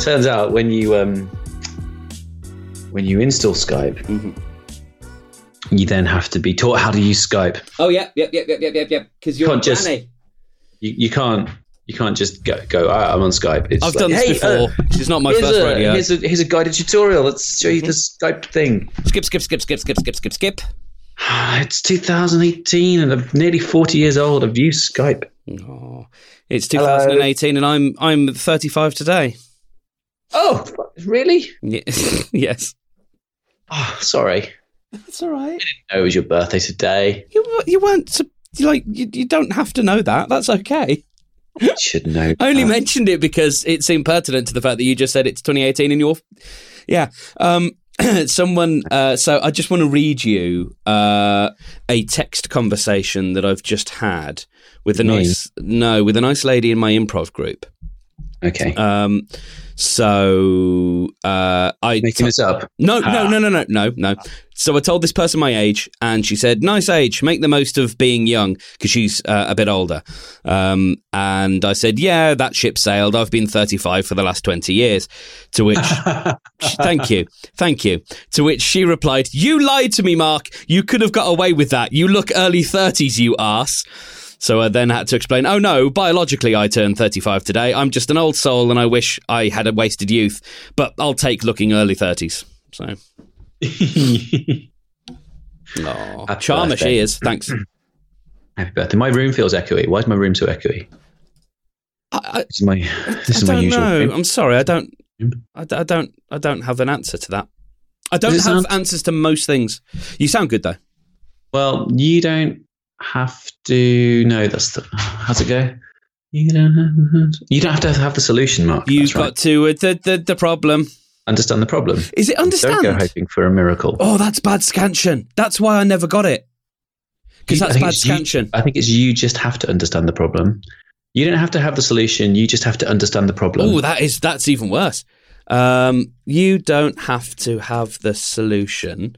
Turns out when you um, when you install Skype, Mm-hmm. you then have to be taught how to use Skype. Oh yeah, yep, yep, yep, yep, yep, yep. Because you're Can't just- You, you can't you can't just go go. "Ah, I'm on Skype. It's I've like, done this "Hey, before. uh, it's not my here's, first a, radio. here's a here's a guided tutorial. Let's show you the Skype thing. Skip, skip, skip, skip, skip, skip, skip, skip. It's 2018 and I'm nearly 40 years old. I've used Skype. Oh, it's 2018, and I'm I'm 35 today. Oh, really? Yes, Oh, sorry. that's all right. No, it was your birthday today. You you weren't like you, you don't have to know that. That's okay. You should know. I only mentioned it because it seemed pertinent to the fact that you just said it's 2018 and you're yeah. Um, someone. Uh, so I just want to read you uh, a text conversation that I've just had with a Me? nice no with a nice lady in my improv group. Okay. Um, so uh, I Making this up. no, no, Ah. no, no, no, no, no. So I told this person my age, and she said, "Nice age. Make the most of being young," because she's uh, a bit older. Um, and I said, "Yeah, that ship sailed. I've been 35 for the last 20 years." To which, thank you, thank you. To which she replied, "You lied to me, Mark. You could have got away with that. You look early 30s, you ass." So I then had to explain, oh no, biologically I turned 35 today. I'm just an old soul and I wish I had a wasted youth, but I'll take looking early 30s. So, oh, charmer birthday. she is. Thanks. Happy birthday. My room feels echoey. Why is my room so echoey? I, This is my I, this I is my usual. know. I'm sorry. I don't. I, I, I don't. I don't have an answer to that. I don't have sound- answers to most things. You sound good though. Well, you don't have to. No, that's the. How's it go? You don't have. You don't have to have the solution, Mark. You've That's got to uh, the, the the problem. understand the problem. Is it understand? Don't go hoping for a miracle. Oh, that's bad scansion. That's why I never got it. Because that's bad it's you- scansion. I think it's you just have to understand the problem. You don't have to have the solution. You just have to understand the problem. Oh, that is that's even worse. Um, you don't have to have the solution.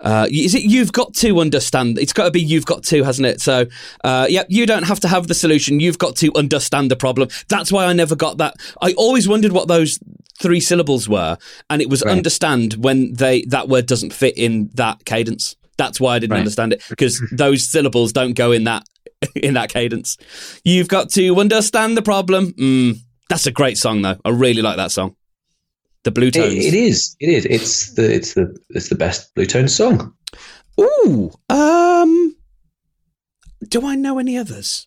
Uh, is it you've got to understand? It's got to be you've got to, hasn't it? So, uh, yep, you don't have to have the solution. You've got to understand the problem. That's why I never got that. I always wondered what those three syllables were, and it was Right. understand when they that word doesn't fit in that cadence. That's why I didn't Right. understand it because those syllables don't go in that in that cadence. You've got to understand the problem. Mm, that's a great song, though. I really like that song. The Blue It- Tones. it is. It is. It's the. It's the. It's the best Blue Tone song. Ooh, um, do I know any others?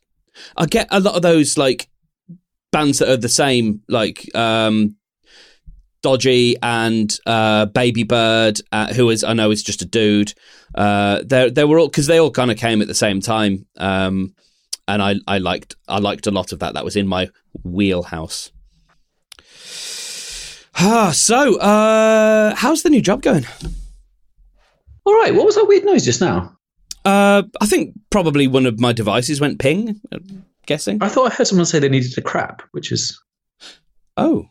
I get a lot of those like bands that are the same, like um, Dodgy and uh, Babybird, uh, who is I know is just a dude. Uh, they they were all because they all kind of came at the same time, um, and I I liked I liked a lot of that. That was in my wheelhouse. Ah, so uh, how's the new job going? All right. What was that weird noise just now? Uh, I think probably one of my devices went ping. I'm guessing. I thought I heard someone say they needed a crap, which is Oh,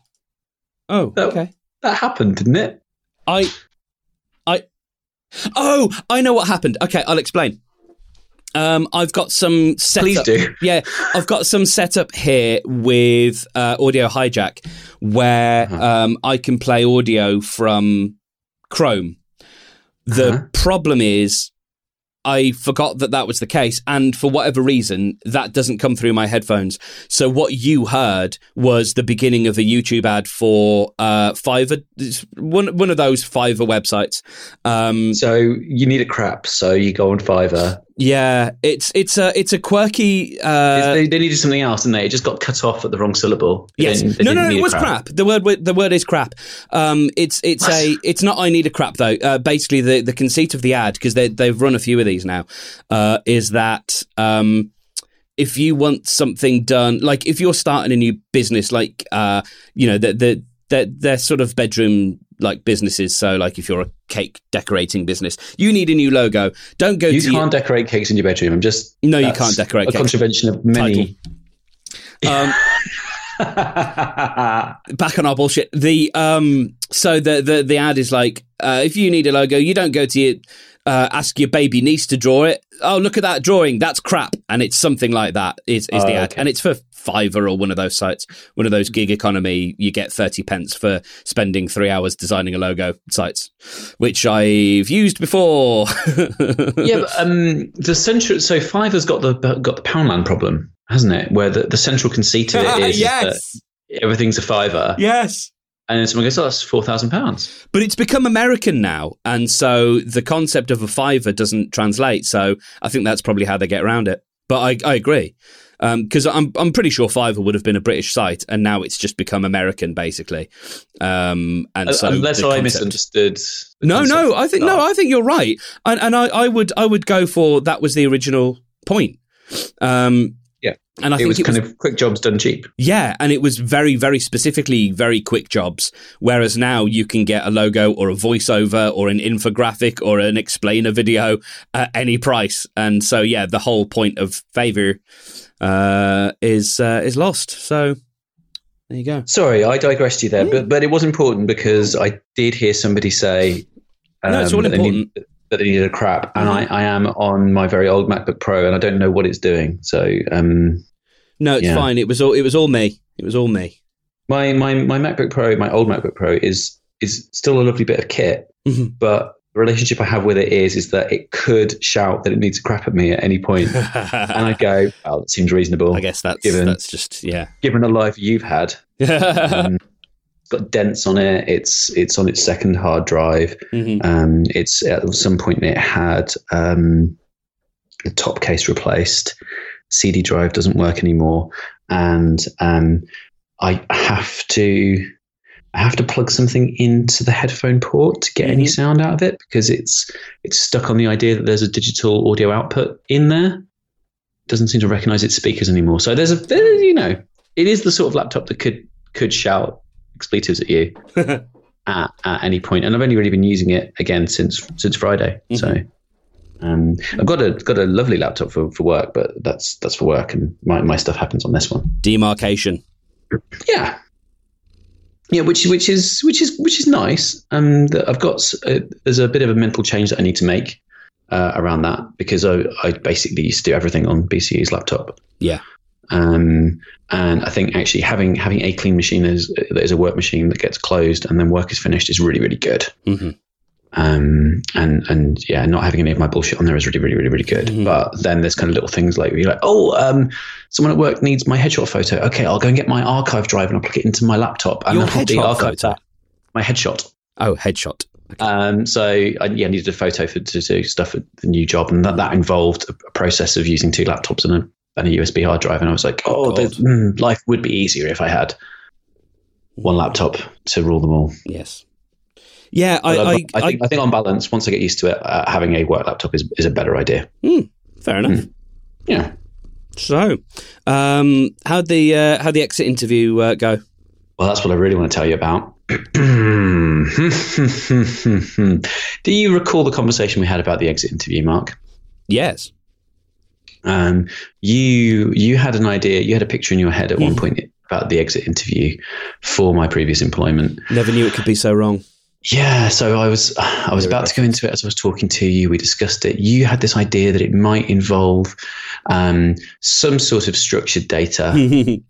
oh, Oh. okay. that happened, didn't it? I, I, oh, I know what happened. Okay, I'll explain. Um, I've got some setup. Please do. Yeah, I've got some setup here with uh, Audio Hijack, where Uh-huh. um, I can play audio from Chrome. The Uh-huh. problem is, I forgot that that was the case, and for whatever reason, that doesn't come through my headphones. So what you heard was the beginning of a YouTube ad for uh, Fiverr, one one of those Fiverr websites. Um, So you need a crap. So you go on Fiverr. Yeah, it's it's a it's a quirky. Uh, they, they needed something else, didn't they? It just got cut off at the wrong syllable. They Yes. they No, no, no. It was crap. The word the word is crap. Um, it's it's a it's not. I need a crap though. Uh, basically, the the conceit of the ad because they they've run a few of these now uh, is that um, if you want something done, like if you're starting a new business, like uh, you know the the they're, they're sort of bedroom like businesses. So like if you're a cake decorating business, you need a new logo. Don't go You to can't decorate cakes in your bedroom. I'm just No, you can't decorate a cakes. contravention of many. um, back on our bullshit. The um, so the the the ad is like, uh, if you need a logo, you don't go to your uh, ask your baby niece to draw it. Oh, look at that drawing. That's crap. And it's something like that is, is Oh, the ad. okay. And it's for Fiverr or one of those sites, one of those gig economy, you get 30 pence for spending three hours designing a logo sites, which I've used before. yeah, but, um, the central. So Fiverr's got the got the Poundland problem, hasn't it? Where the, the central conceit of it is, yes. that everything's a fiver, Yes. And then someone goes, "Oh, that's four thousand pounds." But it's become American now, and so the concept of a fiver doesn't translate. So I think that's probably how they get around it. But I, I agree because I'm I'm pretty sure Fiverr would have been a British site, and now it's just become American basically. Um, and so Unless the I concept- misunderstood. No, no, I think no. I think you're right, and, and I, I would I would go for that was the original point. Um, Yeah. and I it think was it kind was of quick jobs done cheap. yeah, and it was very, very specifically very quick jobs. Whereas now you can get a logo or a voiceover or an infographic or an explainer video at any price. And so, yeah, the whole point of Fiverr uh, is uh, is lost. So there you go. Sorry, I digressed you there, but but it was important because I did hear somebody say No, it's all they important. need- that they needed a crap, and Mhm. I, I am on my very old MacBook Pro, and I don't know what it's doing. So um, No, it's Yeah. fine. It was all it was all me. It was all me. my my my MacBook Pro, my old MacBook Pro, is is still a lovely bit of kit, Mhm. but the relationship I have with it is is that it could shout that it needs a crap at me at any point, and I go, "Well, that seems reasonable." I guess that's Given- that's just yeah. given the life you've had. Um, got dents on it. It's it's on its second hard drive. Mhm. Um, it's at some point it had um, the top case replaced. CD drive doesn't work anymore, and um, I have to I have to plug something into the headphone port to get any Mhm. sound out of it because it's it's stuck on the idea that there's a digital audio output in there. It doesn't seem to recognize its speakers anymore. So there's a there, you know it is the sort of laptop that could could shout expletives at you at, at any point, and I've only really been using it again since since Friday. So um, I've got a got a lovely laptop for, for work, but that's that's for work, and my, my stuff happens on this one. Demarcation. Yeah, yeah, which which is which is which is nice. Um, I've got a, there's a bit of a mental change that I need to make uh, around that because I I basically used to do everything on BCU's laptop. Yeah. Um, and I think actually having having a clean machine as that is a work machine that gets closed and then work is finished is really really good. hmm Um, and and yeah, not having any of my bullshit on there is really really really really good. Mhm. But then there's kind of little things like you're like, oh, um, someone at work needs my headshot photo. Okay, I'll go and get my archive drive and I'll plug it into my laptop and Your I'll headshot archive photo? My headshot. Oh, headshot. Um, so I yeah, I needed a photo for to do stuff at the new job, and that, that involved a, a process of using two laptops and a and a USB hard drive. And I was like, oh, God. mm, life would be easier if I had one laptop to rule them all. Yes. Yeah, I, But I, I, think, I think on balance, once I get used to it, uh, having a work laptop is, is a better idea. fair enough. Yeah. So, um, how'd the uh, how'd the exit interview uh, go? Well, that's what I really want to tell you about. Do you recall the conversation we had about the exit interview, Mark? Yes. Um, you you had an idea, you had a picture in your head at one Hmm. point about the exit interview for my previous employment. Never knew it could be so wrong. Yeah, so I was I was about to go into it as I was talking to you. We discussed it. You had this idea that it might involve um, some sort of structured data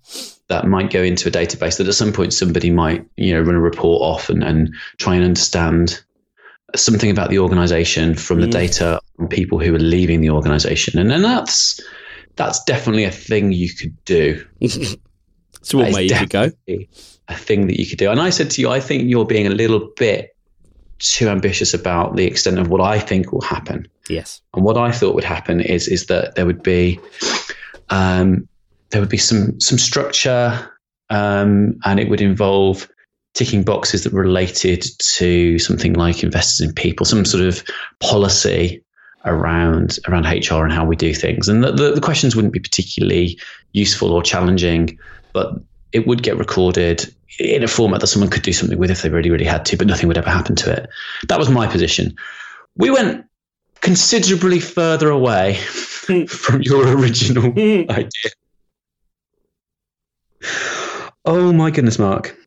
that might go into a database that at some point somebody might you know run a report off and, and try and understand something about the organization from the Mm. data on people who are leaving the organization and then that's that's definitely a thing you could do so one is way you could go. a thing that you could do and i said to you i think you're being a little bit too ambitious about the extent of what i think will happen Yes. and what I thought would happen is is that there would be um, there would be some some structure, um, and it would involve ticking boxes that related to something like investors in people, some sort of policy around around HR and how we do things. And the, the, the questions wouldn't be particularly useful or challenging, but it would get recorded in a format that someone could do something with if they really, really had to, but nothing would ever happen to it. That was my position. We went considerably further away from your original idea. Oh my goodness, Mark.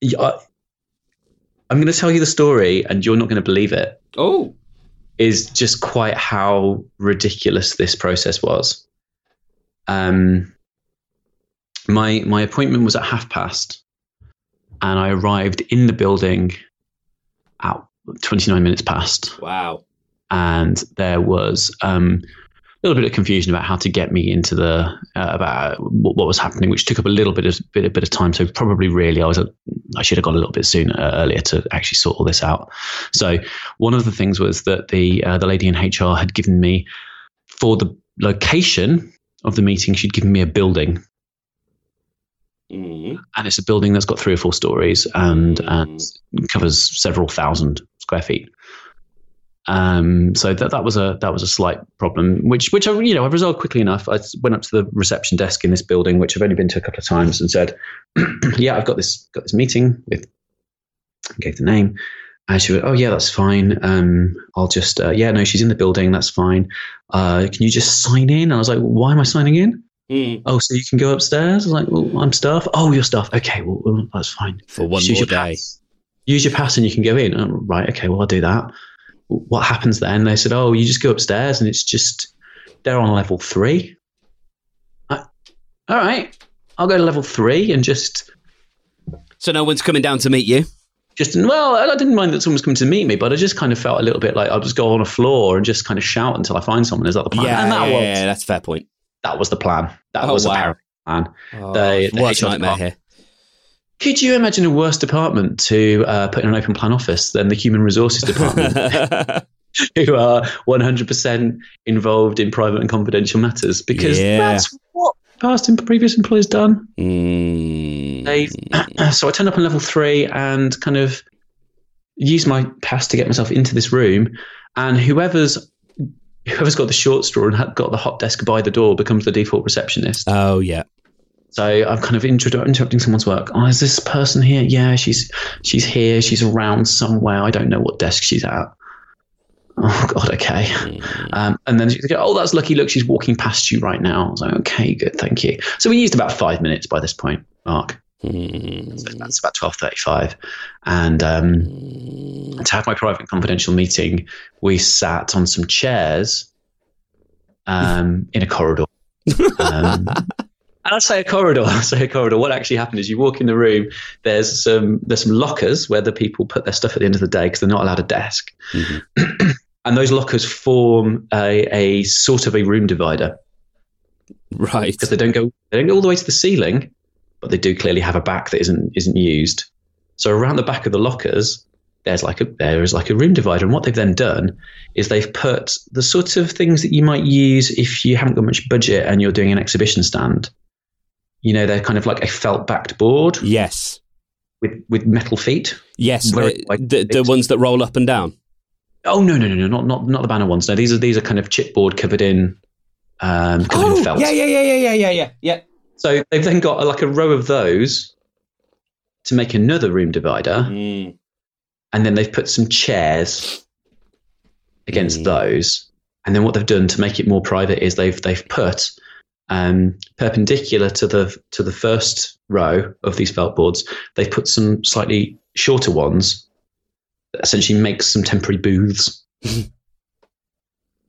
Yeah, I- I'm going to tell you the story, and you're not going to believe it. Oh, Is just quite how ridiculous this process was. Um, my my appointment was at half past, and I arrived in the building at 29 minutes past. wow. and there was um, little bit of confusion about how to get me into the uh, about what, what was happening, which took up a little bit of bit, a bit of time. So probably really, I was a, I should have got a little bit sooner uh, earlier to actually sort all this out. So one of the things was that the uh, the lady in HR had given me for the location of the meeting, she'd given me a building. Mm. And it's a building that's got three or four stories and, and covers several thousand square feet. Um, so that that was a that was a slight problem, which which I you know I resolved quickly enough. I went up to the reception desk in this building, which I've only been to a couple of times, and said, "Yeah, I've got this got this meeting with." Gave the name, and she went, "Oh yeah, that's fine. Um, I'll just uh, yeah, no, she's in the building. That's fine. Uh, can you just sign in?" And I was like, "Why am I signing in?" Mm. Oh, so you can go upstairs? I was like, "Well, I'm staff." Oh, you're staff. Okay, well, well that's fine. For one Use more your day. pass. Use your pass and you can go in. Oh, right. Okay. Well, I'll do that. What happens then? They said, oh, you just go upstairs and it's just, they're on level three. I, all right. I'll go to level three and just, So no one's coming down to meet you. just, well, I didn't mind that someone's coming to meet me, but I just kind of felt a little bit like I'll just go on a floor and just kind of shout until I find someone. Is that the plan? Yeah, that yeah, was, yeah, that's a fair point. that was the plan. That Oh, was wow. apparently the plan. Oh, They- the worst HR nightmare here. Could you imagine a worse department to uh, put in an open plan office than the human resources department? who are 100% involved in private and confidential matters because Yeah. that's what past and previous employers done. Mm. They so I turned up on level three and kind of used my pass to get myself into this room, and whoever's whoever's got the short straw and got the hot desk by the door becomes the default receptionist. Oh yeah. So I'm kind of introdu- interrupting someone's work. Oh, is this person here? Yeah, she's she's here. She's around somewhere. I don't know what desk she's at. Oh God, okay. Um, and then she go, oh, that's lucky. Look, she's walking past you right now. I was like, okay, good, thank you. So we used about five minutes by this point, Mark. So that's about twelve thirty-five, and um, to have my private confidential meeting, we sat on some chairs um, in a corridor. Um, and I say a corridor. I say a corridor. What actually happened is you walk in the room. There's some there's some lockers where the people put their stuff at the end of the day because they're not allowed a desk, Mhm. and those lockers form a, a sort of a room divider Right. because they don't go they don't go all the way to the ceiling, but they do clearly have a back that isn't isn't used. So around the back of the lockers, there's like a there is like a room divider, and what they've then done is they've put the sorts of things that you might use if you haven't got much budget and you're doing an exhibition stand you know, they're kind of like a felt backed board. Yes. With with metal feet. Yes, uh, the, the, the ones that roll up and down. Oh no no no no not not not the banner ones. No, these are these are kind of chipboard covered in um covered oh, in felt. Yeah yeah yeah yeah yeah yeah yeah. So they've then got a, like a row of those to make another room divider, mm. and then they've put some chairs against mm. those. And then what they've done to make it more private is they've they've put um, perpendicular to the to the first row of these felt boards. They've put some slightly shorter ones essentially makes some temporary booths.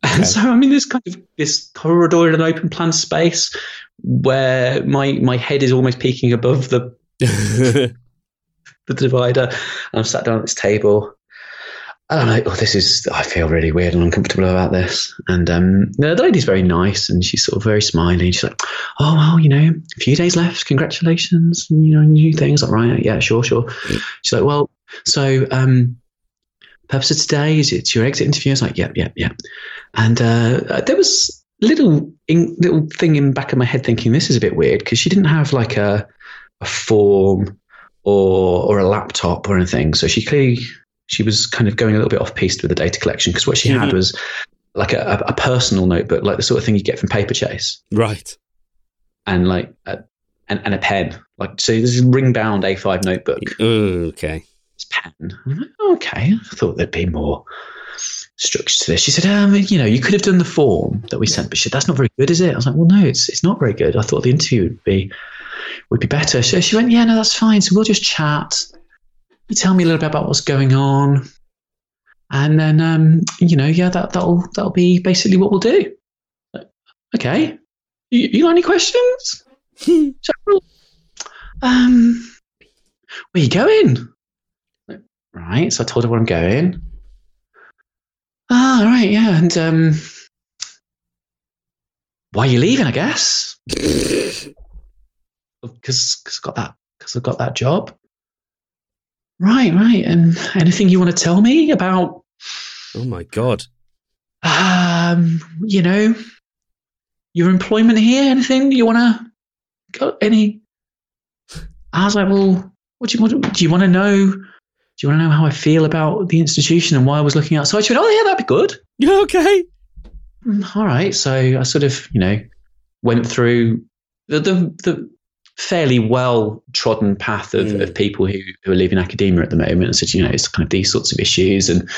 Okay. And so I mean, this kind of this corridor in an open plan space where my my head is almost peeking above the the divider. And I've sat down at this table. And I'm like, oh, this is, I feel really weird and uncomfortable about this. And um, the lady's very nice and she's sort of very smiley. She's like, oh, well, you know, a few days left. Congratulations. You know, new things. Like, right. Yeah, sure, sure. She's like, well, so um, purpose of today is it's your exit interview. I was like, yep, yep, yep. And uh, there was little, in, little thing in back of my head thinking this is a bit weird because she didn't have like a, a form or or a laptop or anything. So she clearly she was kind of going a little bit off piste with the data collection because what she had Mhm. was like a, a personal notebook, like the sort of thing you get from Paperchase, right. and like a, and, and a pen. Like so, this is ring bound A5 notebook. Okay. It's pen. Like, "Oh, okay, I thought there'd be more structure to this. She said, um, you know, you could have done the form that we sent, but she, that's not very good, is it? I was like, well, no, it's it's not very good. I thought the interview would be would be better. So she went, yeah, no, that's fine. So we'll just chat. Tell me a little bit about what's going on, and then um, you know, yeah, that that'll that'll be basically what we'll do. Okay, you, you got any questions? Um, where you going? Right. So I told her where I'm going. Ah, right, yeah, and um, why are you leaving? I guess because I've got that because I've got that job. Right, right. And anything you want to tell me about? Oh my god. Um, you know, your employment here. Anything you want to? Got any? I was like, well, what do you want? Do you want to know? Do you want to know how I feel about the institution and why I was looking outside? She went, oh yeah, that'd be good. Yeah, okay. Mm, All right. So I sort of, you know, went through the the, the fairly well trodden path of, Mm. of people who, who are leaving academia at the moment and said, you know, it's kind of these sorts of issues and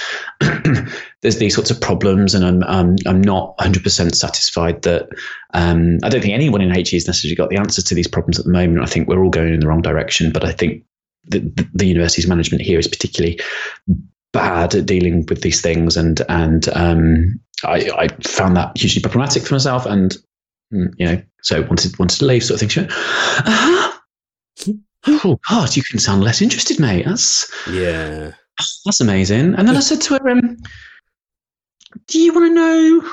there's these sorts of problems and I'm I'm, I'm not 100% satisfied that um, I don't think anyone in HE has necessarily got the answers to these problems at the moment. I think we're all going in the wrong direction, but I think the, the, the university's management here is particularly bad at dealing with these things and and um, I, I found that hugely problematic for myself and mm, you know so wanted wanted to leave sort of thing She went, uh-huh. oh god you can sound less interested mate that's Yeah. that's amazing and then I said to her um, do you want to know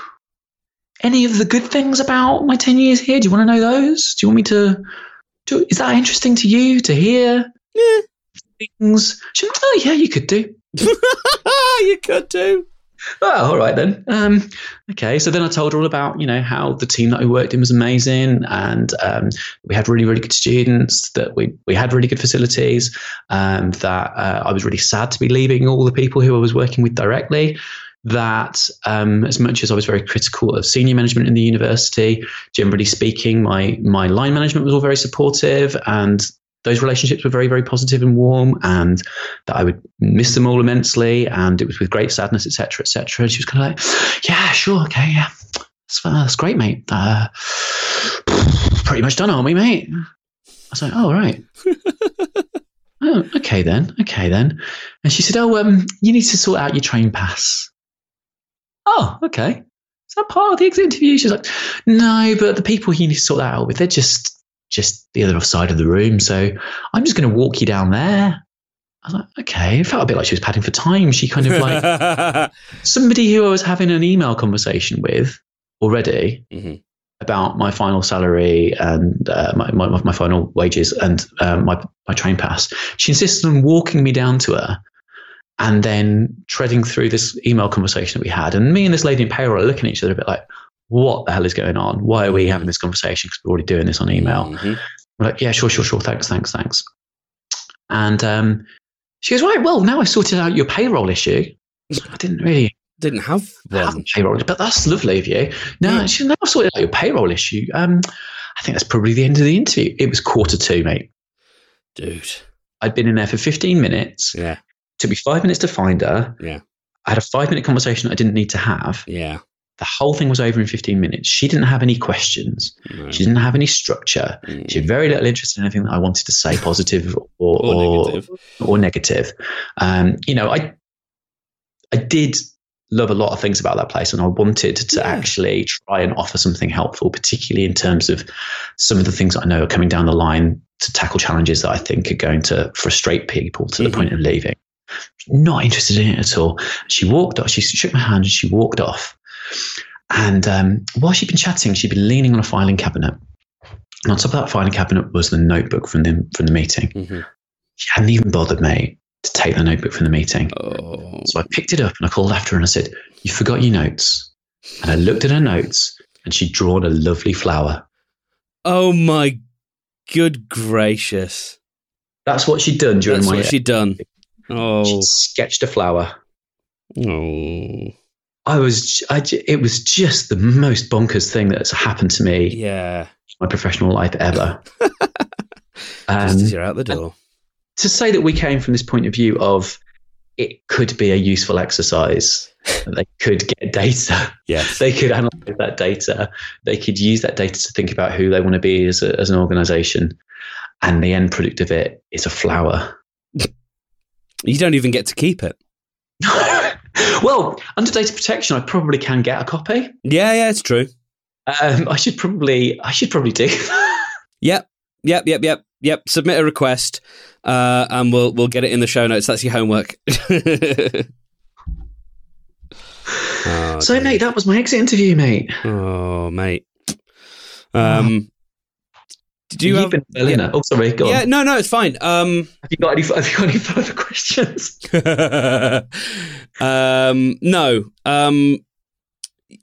any of the good things about my 10 years here do you want to know those do you want me to do, is that interesting to you to hear Yeah. things she went, oh yeah you could do you could do. Oh, all right then. Um, okay, so then I told her all about you know how the team that I worked in was amazing, and um, we had really really good students. That we we had really good facilities. Um, that uh, I was really sad to be leaving all the people who I was working with directly. That um, as much as I was very critical of senior management in the university, generally speaking, my my line management was all very supportive, and those relationships were very very positive and warm, and that I would miss them all immensely, and it was with great sadness, etc., etc. And she was kind of like, "Yeah, sure, okay, yeah, that's, that's great, mate. Uh, pretty much done, aren't we, mate?" I was like, "Oh, right." oh, okay then, okay then. And she said, "Oh, um, you need to sort out your train pass." Oh, okay. Is that part of the exit interview? She's like, "No, but the people you need to sort that out with, they're just." Just the other side of the room. So I'm just going to walk you down there. I was like, okay. It felt a bit like she was padding for time. She kind of like somebody who I was having an email conversation with already Mhm. about my final salary and uh, my, my, my final wages and um, my, my train pass. She insisted on walking me down to her and then treading through this email conversation that we had. And me and this lady in payroll are looking at each other a bit like, what the hell is going on? Why are we having this conversation? Because we're already doing this on email. Mhm. We're like, yeah, sure, sure, sure. Thanks, thanks, thanks. And um, she goes, right, well, now I've sorted out your payroll issue. I didn't really Didn't have one. payroll, issue, but that's lovely of you. No, Yeah. she now sorted out your payroll issue. Um, I think that's probably the end of the interview. It was quarter two, mate. Dude. I'd been in there for 15 minutes. Yeah. took me five minutes to find her. Yeah. I had a five minute conversation I didn't need to have. Yeah. The whole thing was over in 15 minutes. She didn't have any questions. No. She didn't have any structure. Mm. She had very little interest in anything that I wanted to say, positive or, Or or, negative. or negative. Um, you know, I I did love a lot of things about that place, and I wanted to Yeah. actually try and offer something helpful, particularly in terms of some of the things I know are coming down the line to tackle challenges that I think are going to frustrate people to Mhm. the point of leaving. Not interested in it at all. She walked off. She shook my hand and she walked off. And um, while she'd been chatting, she'd been leaning on a filing cabinet. And on top of that filing cabinet was the notebook from the from the meeting. Mhm. She hadn't even bothered me to take the notebook from the meeting. Oh. So I picked it up and I called after her and I said, You forgot your notes. And I looked at her notes and she'd drawn a lovely flower. oh my good gracious. That's what she'd done during That's my what she'd done. Oh. She'd sketched a flower. Oh. I was, I, it was just the most bonkers thing that's happened to me Yeah. my professional life ever. Just um, as you're out the door. to say that we came from this point of view of it could be a useful exercise. they could get data. Yes. They could analyze that data. They could use that data to think about who they want to be as, a, as an organization. And the end product of it is a flower. You don't even get to keep it. Well, under data protection, I probably can get a copy. Yeah, yeah, it's true. Um, I should probably, I should probably do. yep, yep, yep, yep, yep. Submit a request, uh, and we'll we'll get it in the show notes. That's your homework. oh, so, mate, that was my exit interview, mate. Oh, mate. Um, did you You've have, been Berlin. yeah. Oh, sorry. Go yeah, on. no, no, it's fine. Um, Have you got any? Have you got any further questions? um, no. Um,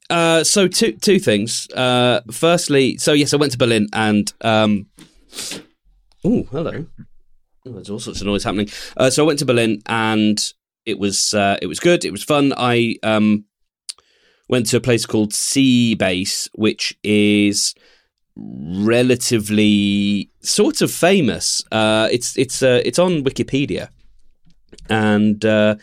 uh, so two two things. Uh, firstly, so yes, I went to Berlin and um, oh, hello. Oh, there's all sorts of noise happening. Uh, so I went to Berlin and it was uh, it was good. It was fun. I um, went to a place called c-base, which is relatively sort of famous. Uh, it's it's uh, it's on Wikipedia, and uh,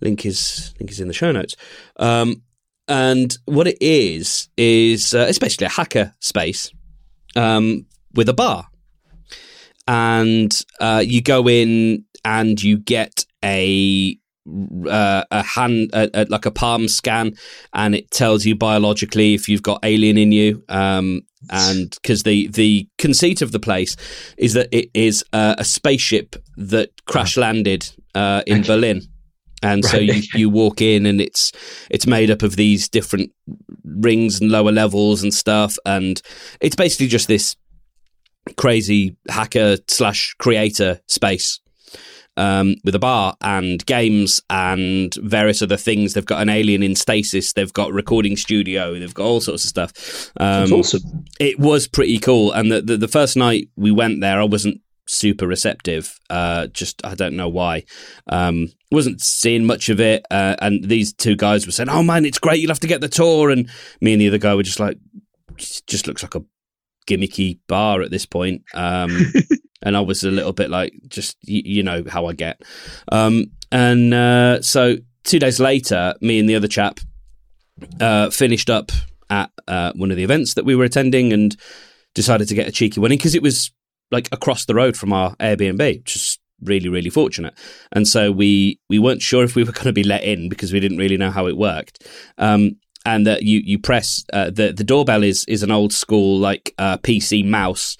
link is link is in the show notes. Um, and what it is is uh, it's basically a hacker space um, with a bar, and uh, you go in and you get a uh, a hand, a, a, like a palm scan, and it tells you biologically if you've got alien in you. Um, and because the the conceit of the place is that it is uh, a spaceship that crash landed uh, in Okay. Berlin. And so you, you walk in and it's it's made up of these different rings and lower levels and stuff and it's basically just this crazy hacker slash creator space um, with a bar and games and various other things. They've got an alien in stasis. They've got recording studio. They've got all sorts of stuff. Um, awesome. it was pretty cool. And the, the, the first night we went there, I wasn't super receptive. Uh, just I don't know why. Um, wasn't seeing much of it. Uh, and these two guys were saying, "Oh man, it's great. You'll have to get the tour." And me and the other guy were just like, "It "Just looks like a gimmicky bar at this point." Um, and I was a little bit like, just you, you know how I get. Um, and uh, so two days later, me and the other chap uh, finished up at uh, one of the events that we were attending and decided to get a cheeky one in because it was like across the road from our Airbnb, is really really fortunate. And so we we weren't sure if we were going to be let in because we didn't really know how it worked. Um, and that you you press uh, the the doorbell is is an old school like uh, PC mouse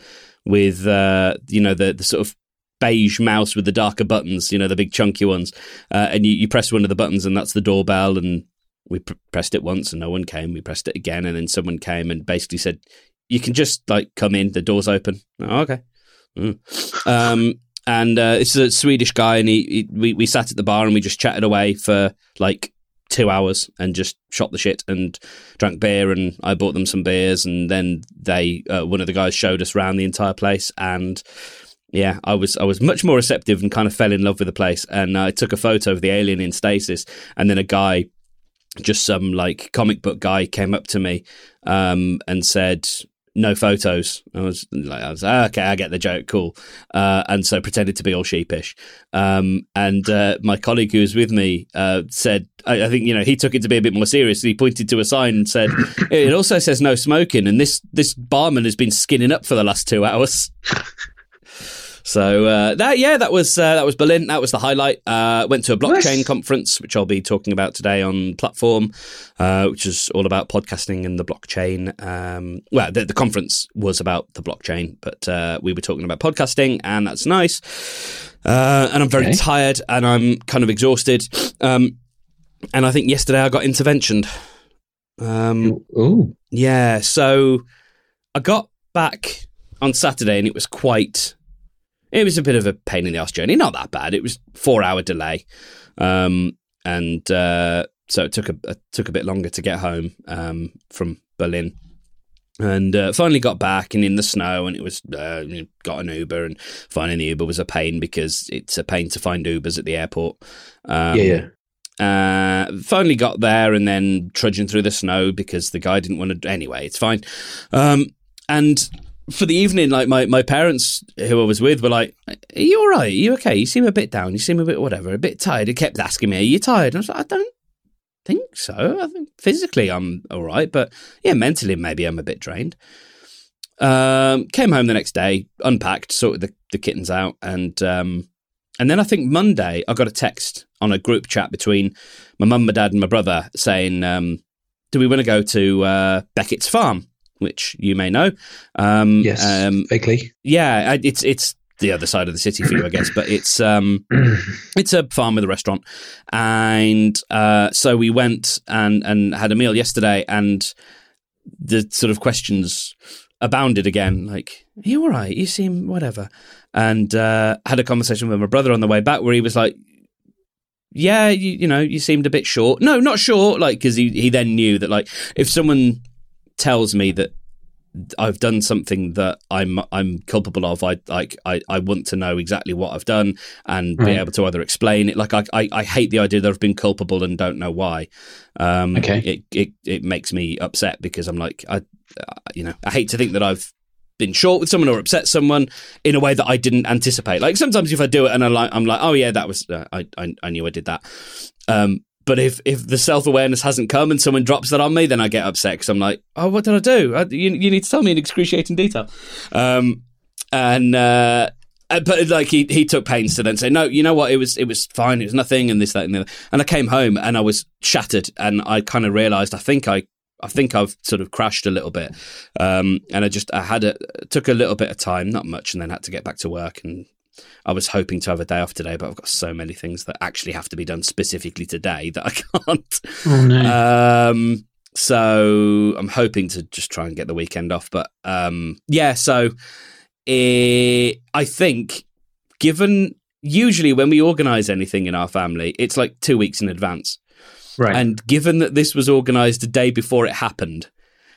with uh, you know the the sort of beige mouse with the darker buttons, you know the big chunky ones, uh, and you, you press one of the buttons and that's the doorbell and we pr- pressed it once and no one came. We pressed it again and then someone came and basically said, "You can just like come in. The door's open." Oh, okay. Mm. Um, and uh, is a Swedish guy, and he, he we we sat at the bar and we just chatted away for like two hours and just shot the shit and drank beer and I bought them some beers and then they uh, one of the guys showed us around the entire place and yeah I was I was much more receptive and kind of fell in love with the place and I took a photo of the alien in stasis and then a guy just some like comic book guy came up to me um, and said no photos. I was like, I was "Ah, okay, I get the joke, cool. Uh, and so pretended to be all sheepish. Um, and uh, my colleague who was with me uh, said, I, I think you know he took it to be a bit more serious. He pointed to a sign and said, "It also says no smoking." And this this barman has been skinning up for the last two hours. So uh, that yeah, that was uh, that was Berlin. That was the highlight. Uh, went to a blockchain Nice. conference, which I'll be talking about today on platform, uh, which is all about podcasting and the blockchain. Um, well, the, the conference was about the blockchain, but uh, we were talking about podcasting, and that's nice. Uh, and I'm very Okay. tired, and I'm kind of exhausted. Um, and I think yesterday I got interventioned. Um, Oh, yeah, so I got back on Saturday and it was quite. It was a bit of a pain in the ass journey. Not that bad. It was four hour delay, um, and uh, so it took a it took a bit longer to get home um, from Berlin. And uh, finally got back and in the snow, and it was uh, got an Uber, and finding the Uber was a pain because it's a pain to find Ubers at the airport. Um, yeah, yeah. uh, finally got there and then trudging through the snow because the guy didn't want to. Anyway, it's fine. Um, and for the evening, like my, my parents who I was with were like, "Are you all right? Are you okay? You seem a bit down. You seem a bit whatever, a bit tired." They kept asking me, "Are you tired?" And I was like, "I don't think so. I think physically I'm all right, but yeah, mentally maybe I'm a bit drained." Um, came home the next day, unpacked, sorted the, the kittens out, and um, and then I think Monday I got a text on a group chat between my mum, my dad, and my brother saying, um, "Do we want to go to uh, Beckett's farm?" Which you may know. Um, Yes, um, vaguely. yeah, it's it's the other side of the city for you, I guess, but it's um, it's a farm with a restaurant, and uh, so we went and and had a meal yesterday, and the sort of questions abounded again. Like, are you all right? You seem whatever, and uh, had a conversation with my brother on the way back where he was like. Yeah, you, you know, you seemed a bit short. No, not short. Like, because he, he then knew that, like, if someone tells me that I've done something that I'm I'm culpable of. I like I, I want to know exactly what I've done and be Right. able to either explain it. Like I, I, I hate the idea that I've been culpable and don't know why. Um, Okay. It, it it makes me upset because I'm like I, you know, I hate to think that I've been short with someone or upset someone in a way that I didn't anticipate. Like sometimes if I do it and I'm like I'm like oh yeah that was uh, I, I I knew I did that. Um, but if, if the self awareness hasn't come and someone drops that on me, then I get upset because I'm like, oh, what did I do? I, you, you need to tell me in excruciating detail. Um, and uh, uh, but like he he took pains to then say, no, you know what? It was it was fine. It was nothing, and this that and the other. And I came home and I was shattered, and I kind of realised I think I. I think I've sort of crashed a little bit, um, and I just I had a took a little bit of time, not much, and then had to get back to work. And I was hoping to have a day off today, but I've got so many things that actually have to be done specifically today that I can't. Oh no. Um, so I'm hoping to just try and get the weekend off. But um, yeah, so eh, I think given usually when we organise anything in our family, it's like two weeks in advance. right. And given that this was organised the day before it happened,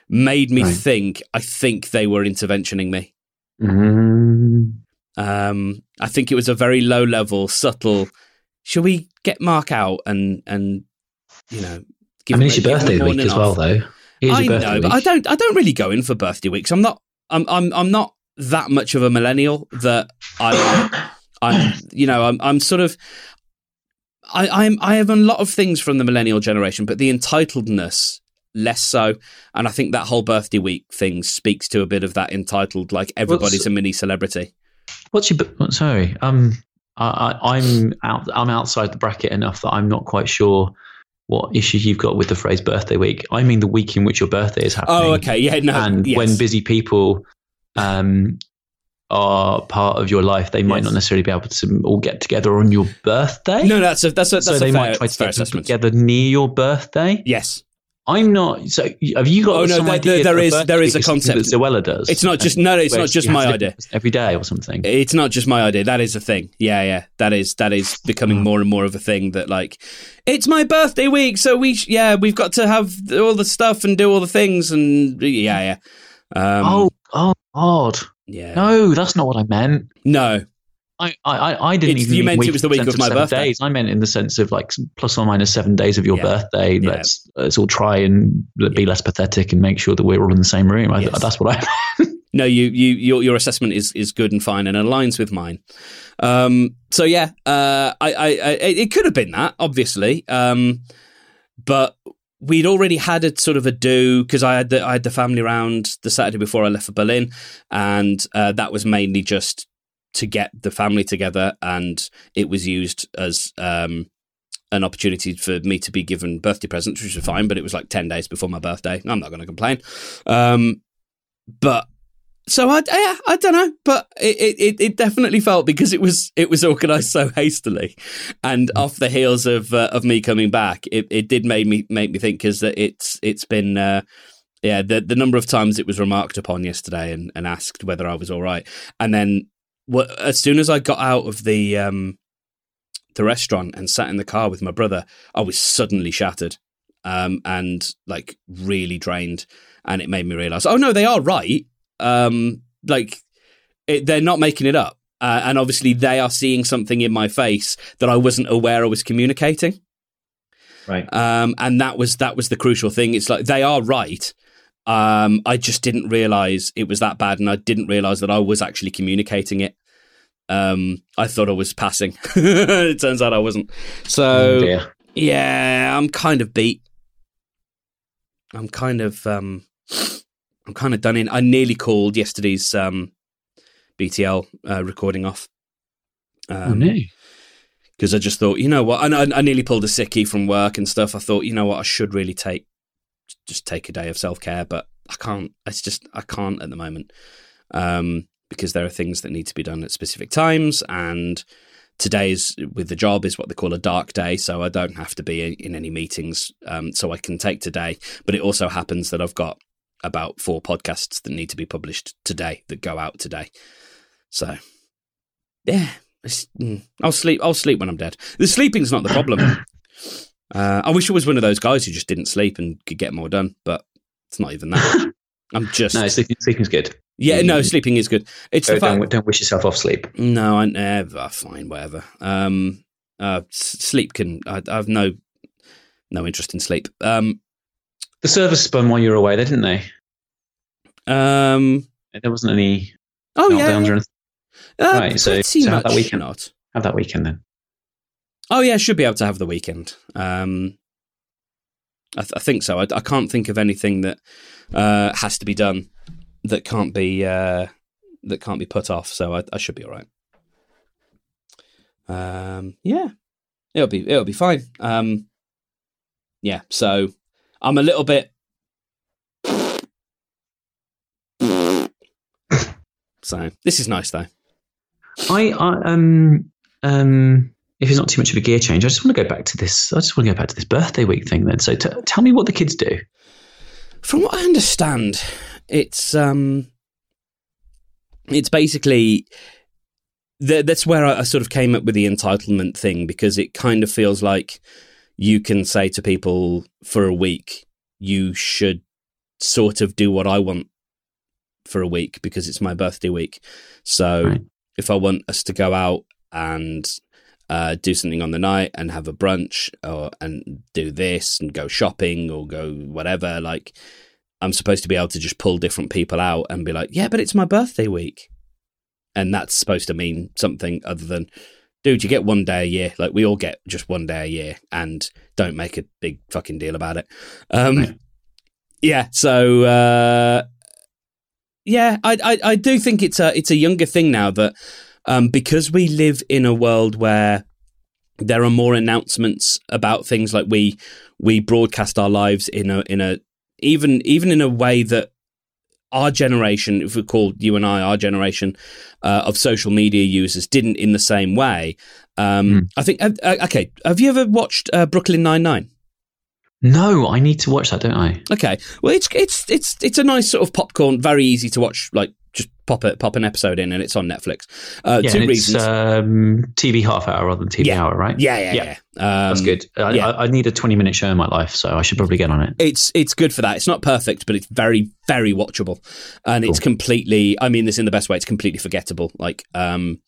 made me Right. think I think they were interventioning me. Mm. Um, I think it was a very low level, subtle. Should we get Mark out and and you know? I mean, it's him- your birthday the week morning as well, though. It is I birthday know, week. but I don't. I don't really go in for birthday weeks. I'm not. I'm. I'm. I'm not that much of a millennial that I. I'm. You know. I'm. I'm sort of. I. I'm. I have a lot of things from the millennial generation, but the entitledness less so. And I think that whole birthday week thing speaks to a bit of that entitled. Like everybody's a mini celebrity. What's your? b- what- Sorry, um, I, I, I'm out. I'm outside the bracket enough that I'm not quite sure what issue you've got with the phrase birthday week. I mean the week in which your birthday is happening. Oh, okay. Yeah. No. and yes. when busy people um, are part of your life, they might Yes. not necessarily be able to all get together on your birthday. No, that's a that's a that's so they fair, might try to get together near your birthday. Yes. I'm not. So have you got? Oh, no, some there- there is- there is a concept. that Zoella does. It's not just no. It's not just my idea. every day or something. It's not just my idea. That is a thing. Yeah, yeah. That is that is becoming Mm. more and more of a thing. That like, it's my birthday week, so we sh- yeah we've got to have all the stuff and do all the things and yeah, yeah. Um, oh, oh God! yeah. No, that's not what I meant. No. I, I, I- didn't It's- even. you mean meant it was the week of my birthday. Days. I meant in the sense of like plus or minus seven days of your Yeah. birthday. Yeah. Let's let's all try and be less pathetic and make sure that we're all in the same room. I, Yes. That's what I. No, you, you, your, your assessment is, is good and fine and aligns with mine. Um, so yeah, uh, I, I, I, it could have been that, obviously. Um, but we'd already had a sort of a do because I had the, I had the family round the Saturday before I left for Berlin, and uh, that was mainly just to get the family together, and it was used as um, an opportunity for me to be given birthday presents, which was fine. But it was like ten days before my birthday. I'm not going to complain. Um, but so I, yeah, I don't know, but it, it, it definitely felt because it was it was organised so hastily, and off the heels of uh, of me coming back, it, it did make me make me think because that it's it's been uh, yeah the the number of times it was remarked upon yesterday and, and asked whether I was all right, and then as soon as I got out of the um the restaurant and sat in the car with my brother, I was suddenly shattered, um and like really drained, and it made me realise, oh no, they are right. Um like it, they're not making it up uh, and obviously they are seeing something in my face that i wasn't aware i was communicating. Right. um and that was that was the crucial thing. It's like they are right um i just didn't realize it was that bad and i didn't realize that i was actually communicating it um i thought i was passing it turns out i wasn't so Oh, yeah, I'm kind of beat. I'm kind of um I'm kind of done in. I nearly called yesterday's um BTL uh, recording off. oh, no. because I just thought, you know what, and I, I nearly pulled a sickie from work and stuff. I thought, you know what, I should really take just take a day of self care, but I can't. It's just I can't at the moment um, because there are things that need to be done at specific times, and today's with the job is what they call a dark day, so I don't have to be in any meetings, um, so I can take today. But it also happens that I've got about four podcasts that need to be published today that go out today. So, yeah, mm, I'll sleep. I'll sleep when I'm dead. The sleeping's not the problem. Uh, I wish I was one of those guys who just didn't sleep and could get more done, but it's not even that. I'm just No, sleeping, sleeping's good. yeah. No, sleeping is good. It's the Don't, fact. don't, don't wish yourself off sleep. No, I never. Fine, whatever. Um, uh, sleep can. I, I have no no interest in sleep. Um, The servers spun while you were away, there, didn't they? um. There wasn't any Oh meltdowns yeah. or anything. Uh, Right, so- pretty so how that weekend? not. Have that weekend then. Oh yeah, should be able to have the weekend. Um, I, th- I think so. I, I can't think of anything that uh, has to be done that can't be uh, that can't be put off. So I, I should be all right. Um, yeah, it'll be it'll be fine. Um, yeah, so I'm a little bit. So this is nice though. I, I um um if it's not too much of a gear change, I just want to go back to this. I just want to go back to this birthday week thing then. So t- tell me what the kids do. From what I understand, it's um, it's basically th- that's where I, I sort of came up with the entitlement thing because it kind of feels like you can say to people for a week, you should sort of do what I want for a week because it's my birthday week. So Right. if I want us to go out and uh, do something on the night and have a brunch or and do this and go shopping or go whatever, like I'm supposed to be able to just pull different people out and be like, yeah, but it's my birthday week. And that's supposed to mean something other than, dude, you get one day a year. Like we all get just one day a year and don't make a big fucking deal about it. Um. Yeah. So, uh, yeah, I, I, I do think it's a, it's a younger thing now that, um, because we live in a world where there are more announcements about things like we, we broadcast our lives in a, in a, even, even in a way that our generation, if we call you and I our generation uh, of social media users, didn't in the same way. Um, Mm. I think. Uh, okay, have you ever watched uh, Brooklyn Nine Nine? No, I need to watch that, don't I? Okay, well, it's it's it's it's a nice sort of popcorn, very easy to watch. Like pop it, pop an episode in, and it's on Netflix. Uh, yeah, two reasons. Um, TV half hour rather than TV Yeah. hour, right? yeah, yeah, yeah. yeah. Um, That's good. I. I, I need a 20 minute show in my life, so I should probably get on it. it's it's good for that. It's not perfect, but it's very very watchable, and it's completely. I mean this in the best way. It's completely forgettable. Like um,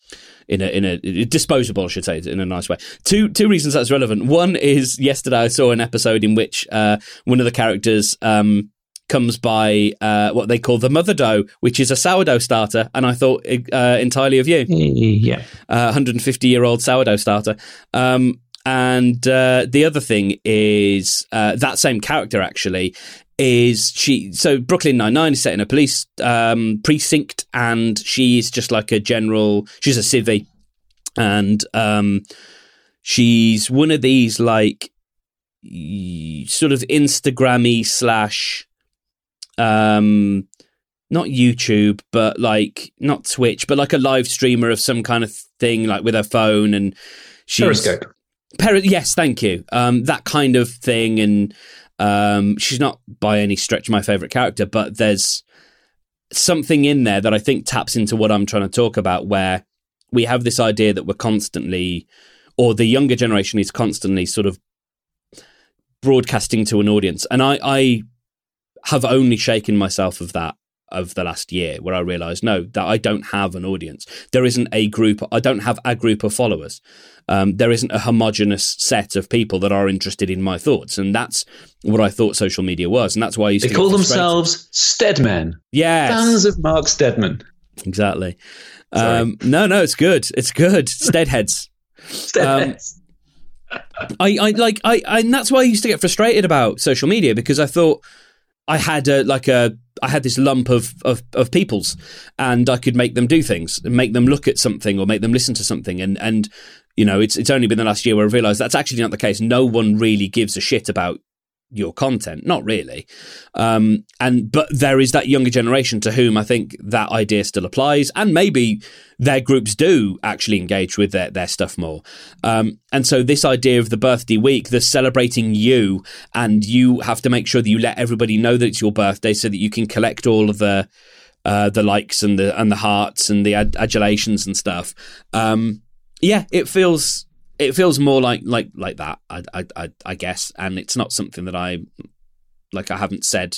in a in a disposable, I should say, in a nice way. Two two reasons that's relevant. One is yesterday I saw an episode in which uh, one of the characters um comes by uh, what they call the mother dough, which is a sourdough starter, and I thought uh, entirely of you Yeah. uh, 150 year old sourdough starter. Um, and uh, the other thing is uh, that same character actually is she. So Brooklyn Nine Nine is set in a police um, precinct, and she's just like a general. She's a civvy, and um, she's one of these like sort of Instagrammy slash um not YouTube, but like not Twitch, but like a live streamer of some kind of thing, like with her phone and she's Periscope. Peri- yes, thank you. Um, that kind of thing, and um, she's not by any stretch my favorite character, but there's something in there that I think taps into what I'm trying to talk about, where we have this idea that we're constantly, or the younger generation is constantly sort of broadcasting to an audience, and I, I have only shaken myself of that of the last year where I realized no that I don't have an audience. There isn't a group I don't have a group of followers. Um, there isn't a homogenous set of people that are interested in my thoughts. And that's what I thought social media was. And that's why I used They to call themselves Steadmen. Yeah, Fans of Mark Steadman. exactly. Um, no no it's good. It's good. Steadheads Steadmen. I, I like I, I and that's why I used to get frustrated about social media because I thought I had a like a I had this lump of, of of peoples, and I could make them do things, make them look at something, or make them listen to something, and and you know, it's it's only been the last year where I've realised that's actually not the case. No one really gives a shit about your content, not really. Um, and but there is that younger generation to whom I think that idea still applies, and maybe their groups do actually engage with their their stuff more. Um, and so this idea of the birthday week, the celebrating you, and you have to make sure that you let everybody know that it's your birthday, so that you can collect all of the. Uh, the likes and the and the hearts and the ad- adulations and stuff. Um, yeah, it feels it feels more like like like that. I, I I guess, and it's not something that I like. I haven't said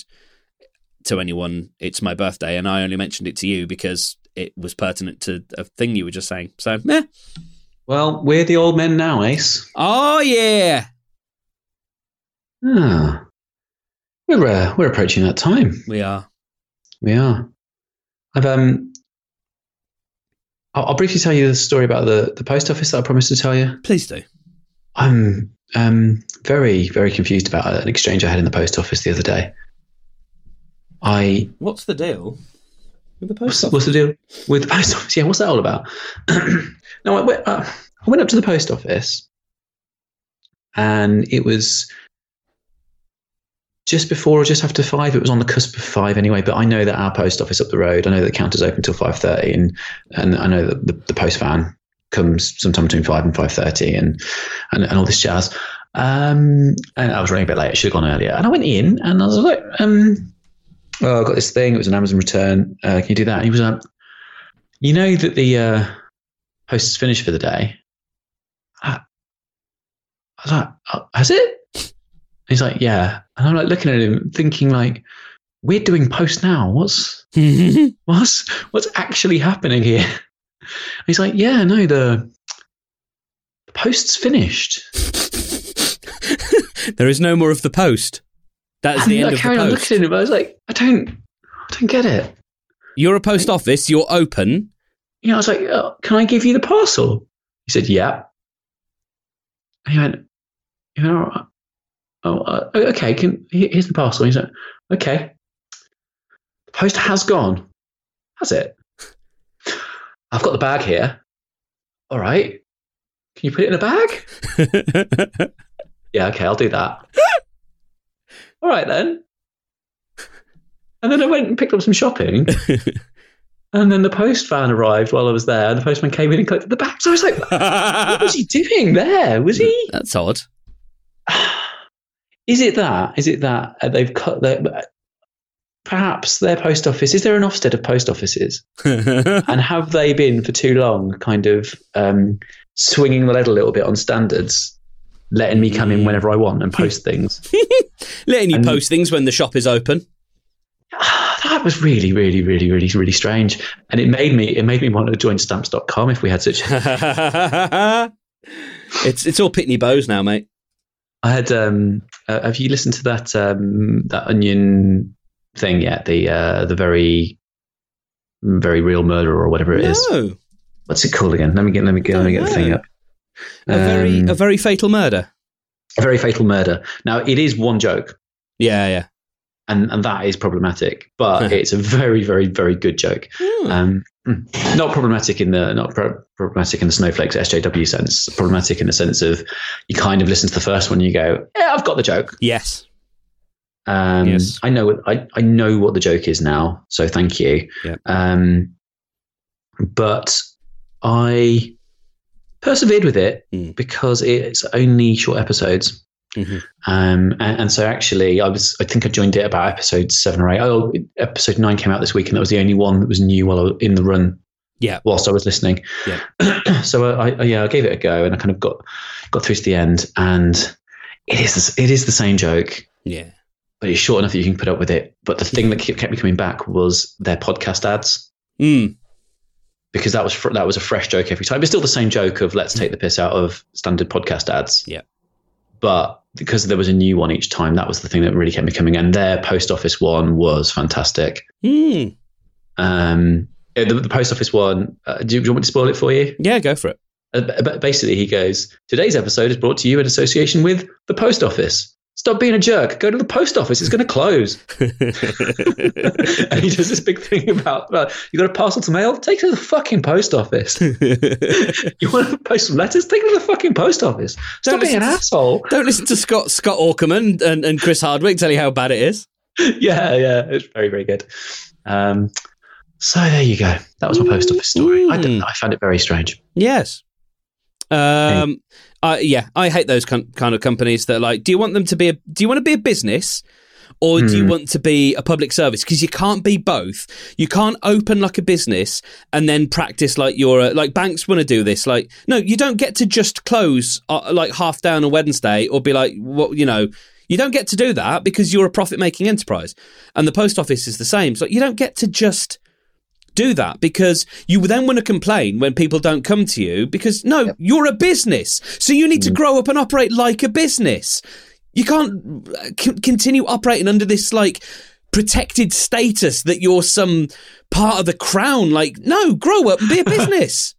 to anyone it's my birthday, and I only mentioned it to you because it was pertinent to a thing you were just saying. So, yeah. Well, we're the old men now, Ace. Oh yeah. Ah, we're uh, we're approaching that time. We are. We are. I've um I'll, I'll, briefly tell you the story about the, the post office that I promised to tell you. Please do. I'm um, very, very confused about an exchange I had in the post office the other day. I. What's the deal with the post what's, what's, the deal with the post office? Yeah, what's that all about? no, I went, uh, I went up to the post office and it was just before or just after five. It was on the cusp of five anyway. But I know that our post office up the road. I know that the counter's open until five thirty, and and I know that the, the post van comes sometime between five and five thirty, and, and and all this jazz. Um, and I was running a bit late. I should have gone earlier. And I went in, and I was like, um, "Oh, I got this thing. It was an Amazon return. Uh, can you do that?" And he was like, "You know that the uh, post is finished for the day." I, I was like, oh, "Has it?" He's like, yeah. And I'm like looking at him, thinking like, we're doing post now. What's what's what's actually happening here? he's like, yeah, no, the, the post's finished. there is no more of the post. That's and the end I of the post. On looking at him, I was like, I don't, I don't get it. You're a post office. You're open. Yeah, I was like, oh, can I give you the parcel? He said, yeah. And he went, you know, oh, uh, okay, can, here's the parcel. He's like, okay. The post has gone. Has it? I've got the bag here. All right. Can you put it in a bag? yeah, okay, I'll do that. All right then. And then I went and picked up some shopping. and then the post van arrived while I was there, and the postman came in and collected the bag. So I was like, what was he doing there? Was he? That's odd. Is it that? Is it that uh, they've cut perhaps their post office? Is there an Ofsted of post offices? and have they been for too long, kind of um, swinging the lead a little bit on standards, letting me come in whenever I want and post things, letting you and, post things when the shop is open? That was really, really, really, really, really strange, and it made me it made me want to join stamps.com if we had such. it's it's all Pitney Bowes now, mate. I had. Um, uh, have you listened to that um, that Onion thing yet? The uh, the very very real murder or whatever it no. is. What's it called again? Let me get let me get let me get know. the thing up. A um, very a very fatal murder. A very fatal murder. Now it is one joke. Yeah, yeah. And and that is problematic, but it's a very very very good joke. Hmm. Um. Not problematic in the not pro- problematic in the snowflakes SJW sense. Problematic in the sense of you kind of listen to the first one, and you go, "Yeah, I've got the joke." Yes. Um, yes. I know. I I know what the joke is now. So thank you. Yeah. Um, but I persevered with it mm. because it's only short episodes. Mm-hmm. Um, and, and, so actually, I was, I think I joined it about episode seven or eight. Oh, episode nine came out this week, and that was the only one that was new while I was in the run. Yeah. Whilst I was listening. Yeah. so I, I, yeah, I gave it a go, and I kind of got got through to the end, and it is it is the same joke. Yeah. But it's short enough that you can put up with it. But the thing that kept me coming back was their podcast ads. Mm. Because that was fr- that was a fresh joke every time. It's still the same joke of let's take the piss out of standard podcast ads. Yeah. But because there was a new one each time, that was the thing that really kept me coming. And their post office one was fantastic. Mm. Um, the, the, post office one. Uh, do, you, do, you, want me to spoil it for you? Yeah, go for it. Uh, basically, he goes, "Today's episode is brought to you in association with the post office. Stop being a jerk. Go to the post office. It's going to close. and he does this big thing about, well, you got a parcel to mail? Take it to the fucking post office. you want to post some letters? Take it to the fucking post office. Stop Don't being an to- asshole. Don't listen to Scott Scott Aukerman and, and Chris Hardwick tell you how bad it is. yeah, yeah. It's very, very good. Um, so there you go. That was my post office story. I, d- Mm. I found it very strange. Yes. Um. I yeah, I hate those con- kind of companies that are like, do you want them to be a? Do you want to be a business? Or do you Hmm. want to be a public service? Because you can't be both. You can't open like a business and then practice like you're a, like banks want to do this. Like, no, you don't get to just close uh, like half down on Wednesday or be like, what you know, you don't get to do that because you're a profit making enterprise. And the post office is the same. So you don't get to just do that because you then want to complain when people don't come to you because no, you're a business. So you need to grow up and operate like a business. You can't uh, c- continue operating under this like protected status that you're some part of the crown. Like, no, grow up and be a business.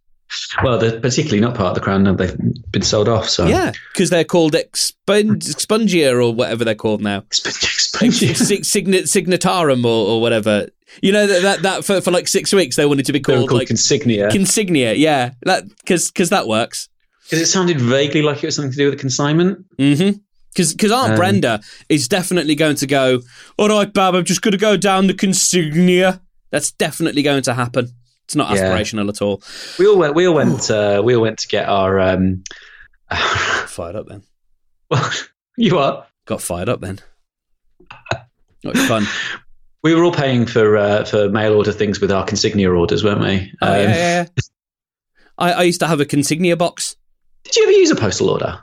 Well, they're particularly not part of the crown now. They've been sold off. So yeah, because they're called expung- expungia or whatever they're called now. Explain- explain- Sig- signet- signatarum or, or whatever. You know that that, that for, for like six weeks they wanted to be called, called like consignia consignia. Yeah, that because because that works. because it sounded vaguely like it was something to do with the consignment. Mm-hmm. Because Aunt Um, Brenda is definitely going to go. All right, Bab, I'm just going to go down the consignia. That's definitely going to happen. It's not Yeah. aspirational at all. We all went. We all went. Uh, we all went to get our. Um, Fired up then. well, you are. Got fired up then. Not fun. We were all paying for uh, for mail order things with our consignia orders, weren't we? Oh, Um, yeah, yeah, yeah. I, I used to have a consignia box. Did you ever use a postal order?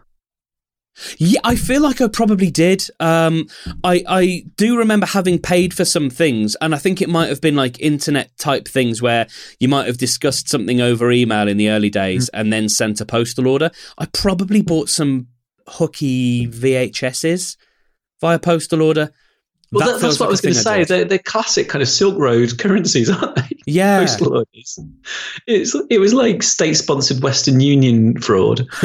Yeah, I feel like I probably did. Um, I I do remember having paid for some things, and I think it might have been like internet type things where you might have discussed something over email in the early days, and then sent a postal order. I probably bought some hooky VHSs via postal order. Well, that, feels that's what like I was going to say. They're, they're classic kind of Silk Road currencies, aren't they? Yeah, Postal orders. It's it was like state sponsored Western Union fraud.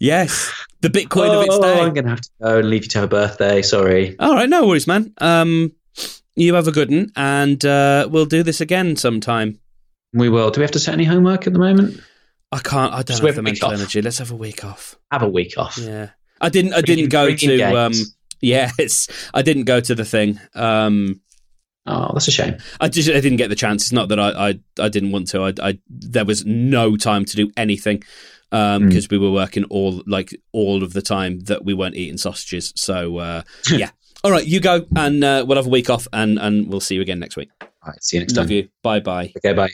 yes, the Bitcoin of its oh, day. I'm going to have to go and leave you to have a birthday. Sorry. All right, no worries, man. Um, you have a good one, and uh, we'll do this again sometime. We will. Do we have to set any homework at the moment? I can't. I don't Just have the mental off. energy. Let's have a week off. Have a week off. Yeah, I didn't. I didn't go to. Um. Yes, I didn't go to the thing. Um, Oh, that's a shame. I just I didn't get the chance. It's not that I I, I didn't want to. I, I there was no time to do anything because we were working all like all of the time that we weren't eating sausages. So uh, yeah. All right, you go, and uh, we'll have a week off, and and we'll see you again next week. All right. See you next Love time. you. Bye bye. Okay. Bye.